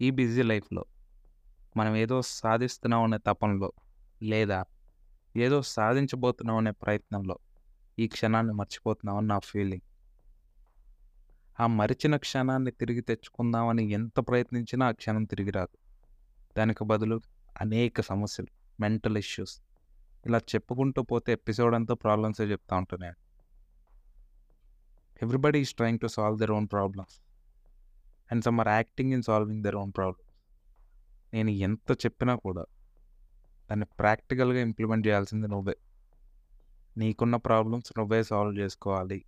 ఈ బిజీ లైఫ్లో మనం ఏదో సాధిస్తున్నాం అనే తపనలో లేదా ఏదో సాధించబోతున్నాం అనే ప్రయత్నంలో ఈ క్షణాన్ని మర్చిపోతున్నామని నా ఫీలింగ్. ఆ మరిచిన క్షణాన్ని తిరిగి తెచ్చుకుందామని ఎంత ప్రయత్నించినా ఆ క్షణం తిరిగి రాదు. దానికి బదులు అనేక సమస్యలు మెంటల్ ఇష్యూస్ ఇలా చెప్పుకుంటూ పోతే ఎపిసోడ్ అంతా ప్రాబ్లమ్సే చెప్తా ఉంటున్నాను everybody is trying to solve their own problems and some are acting in solving their own problems నేను ఎంత చెప్పినా కూడా దాన్ని ప్రాక్టికల్గా ఇంప్లిమెంట్ చేయాల్సింది నువ్వే. నీకున్న ప్రాబ్లమ్స్ నువ్వే సాల్వ్ చేసుకోవాలి.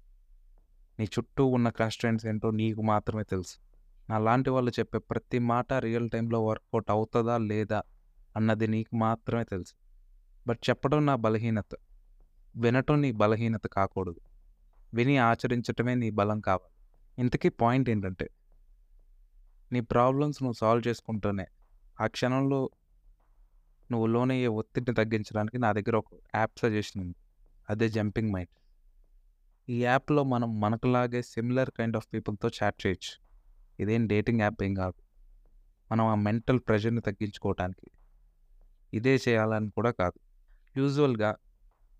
నీ చుట్టూ ఉన్న కన్స్టెంట్స్ ఏంటో నీకు మాత్రమే తెలుసు. అలాంటి వాళ్ళు చెప్పే ప్రతి మాట రియల్ టైంలో వర్కౌట్ అవుతుందా లేదా అన్నది నీకు మాత్రమే తెలుసు. బట్ చెప్పడం నా బలహీనత. వినటం నీ బలహీనత కాకూడదు. విని ఆచరించటమే నీ బలం కావాలి. ఇంతకీ పాయింట్ ఏంటంటే నీ ప్రాబ్లమ్స్ నువ్వు సాల్వ్ చేసుకుంటూనే. ఆ క్షణంలో నువ్వు లోనయ్యే ఒత్తిడిని తగ్గించడానికి నా దగ్గర ఒక యాప్ సజెషన్ ఉంది. అదే జంపింగ్ మైండ్ ఈ యాప్లో మనం మనకులాగే సిమిలర్ కైండ్ ఆఫ్ పీపుల్తో చాట్ చేయొచ్చు. ఇదేం డేటింగ్ యాప్ ఏం కాదు. మనం ఆ మెంటల్ ప్రెషర్ని తగ్గించుకోవటానికి ఇదే చేయాలని కూడా కాదు. యూజువల్గా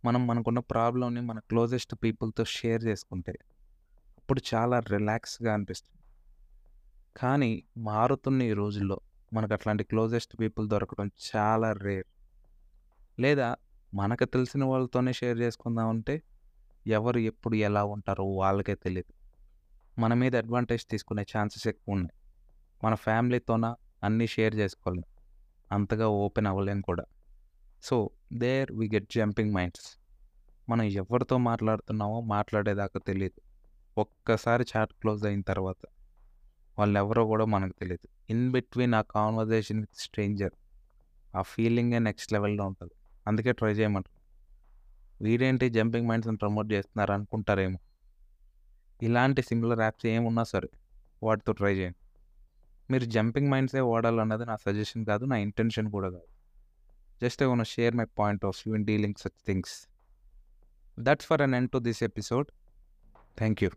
మనం మనకున్న ప్రాబ్లమ్ని మన క్లోజెస్ట్ పీపుల్తో షేర్ చేసుకుంటే అప్పుడు చాలా రిలాక్స్గా అనిపిస్తుంది. కానీ మారుతున్న ఈ రోజుల్లో. మనకు అట్లాంటి క్లోజెస్ట్ పీపుల్ దొరకడం చాలా రేర్. లేదా మనకు తెలిసిన వాళ్ళతోనే షేర్ చేసుకుందాం అంటే ఎవరు ఎప్పుడు ఎలా ఉంటారో వాళ్ళకే తెలియదు మన మీద అడ్వాంటేజ్ తీసుకునే ఛాన్సెస్ ఎక్కువ ఉన్నాయి. మన ఫ్యామిలీతోన అన్నీ షేర్ చేసుకోలేం. అంతగా ఓపెన్ అవ్వలేం కూడా. So there we get jumping minds. మనం ఎవరితో మాట్లాడుతున్నామో మాట్లాడేదాకా తెలియదు ఒక్కసారి చాట్ క్లోజ్ అయిన తర్వాత. వాళ్ళు ఎవరో కూడా మనకు తెలియదు in between a conversation with stranger ఆ ఫీలింగే నెక్స్ట్ లెవెల్లో ఉంటుంది. అందుకే ట్రై చేయమంటారు. వీడేంటి జంపింగ్ మైండ్స్ని ప్రమోట్ చేస్తున్నారు అనుకుంటారేమో. ఇలాంటి సిమిలర్ యాప్స్ ఏమున్నా సరే వాటితో ట్రై చేయండి. మీరు జంపింగ్ మైండ్సే వాడాలన్నది నా సజెషన్ కాదు నా ఇంటెన్షన్ కూడా కాదు. Just I want share my point of view in dealing such things. That's for an end to this episode. Thank you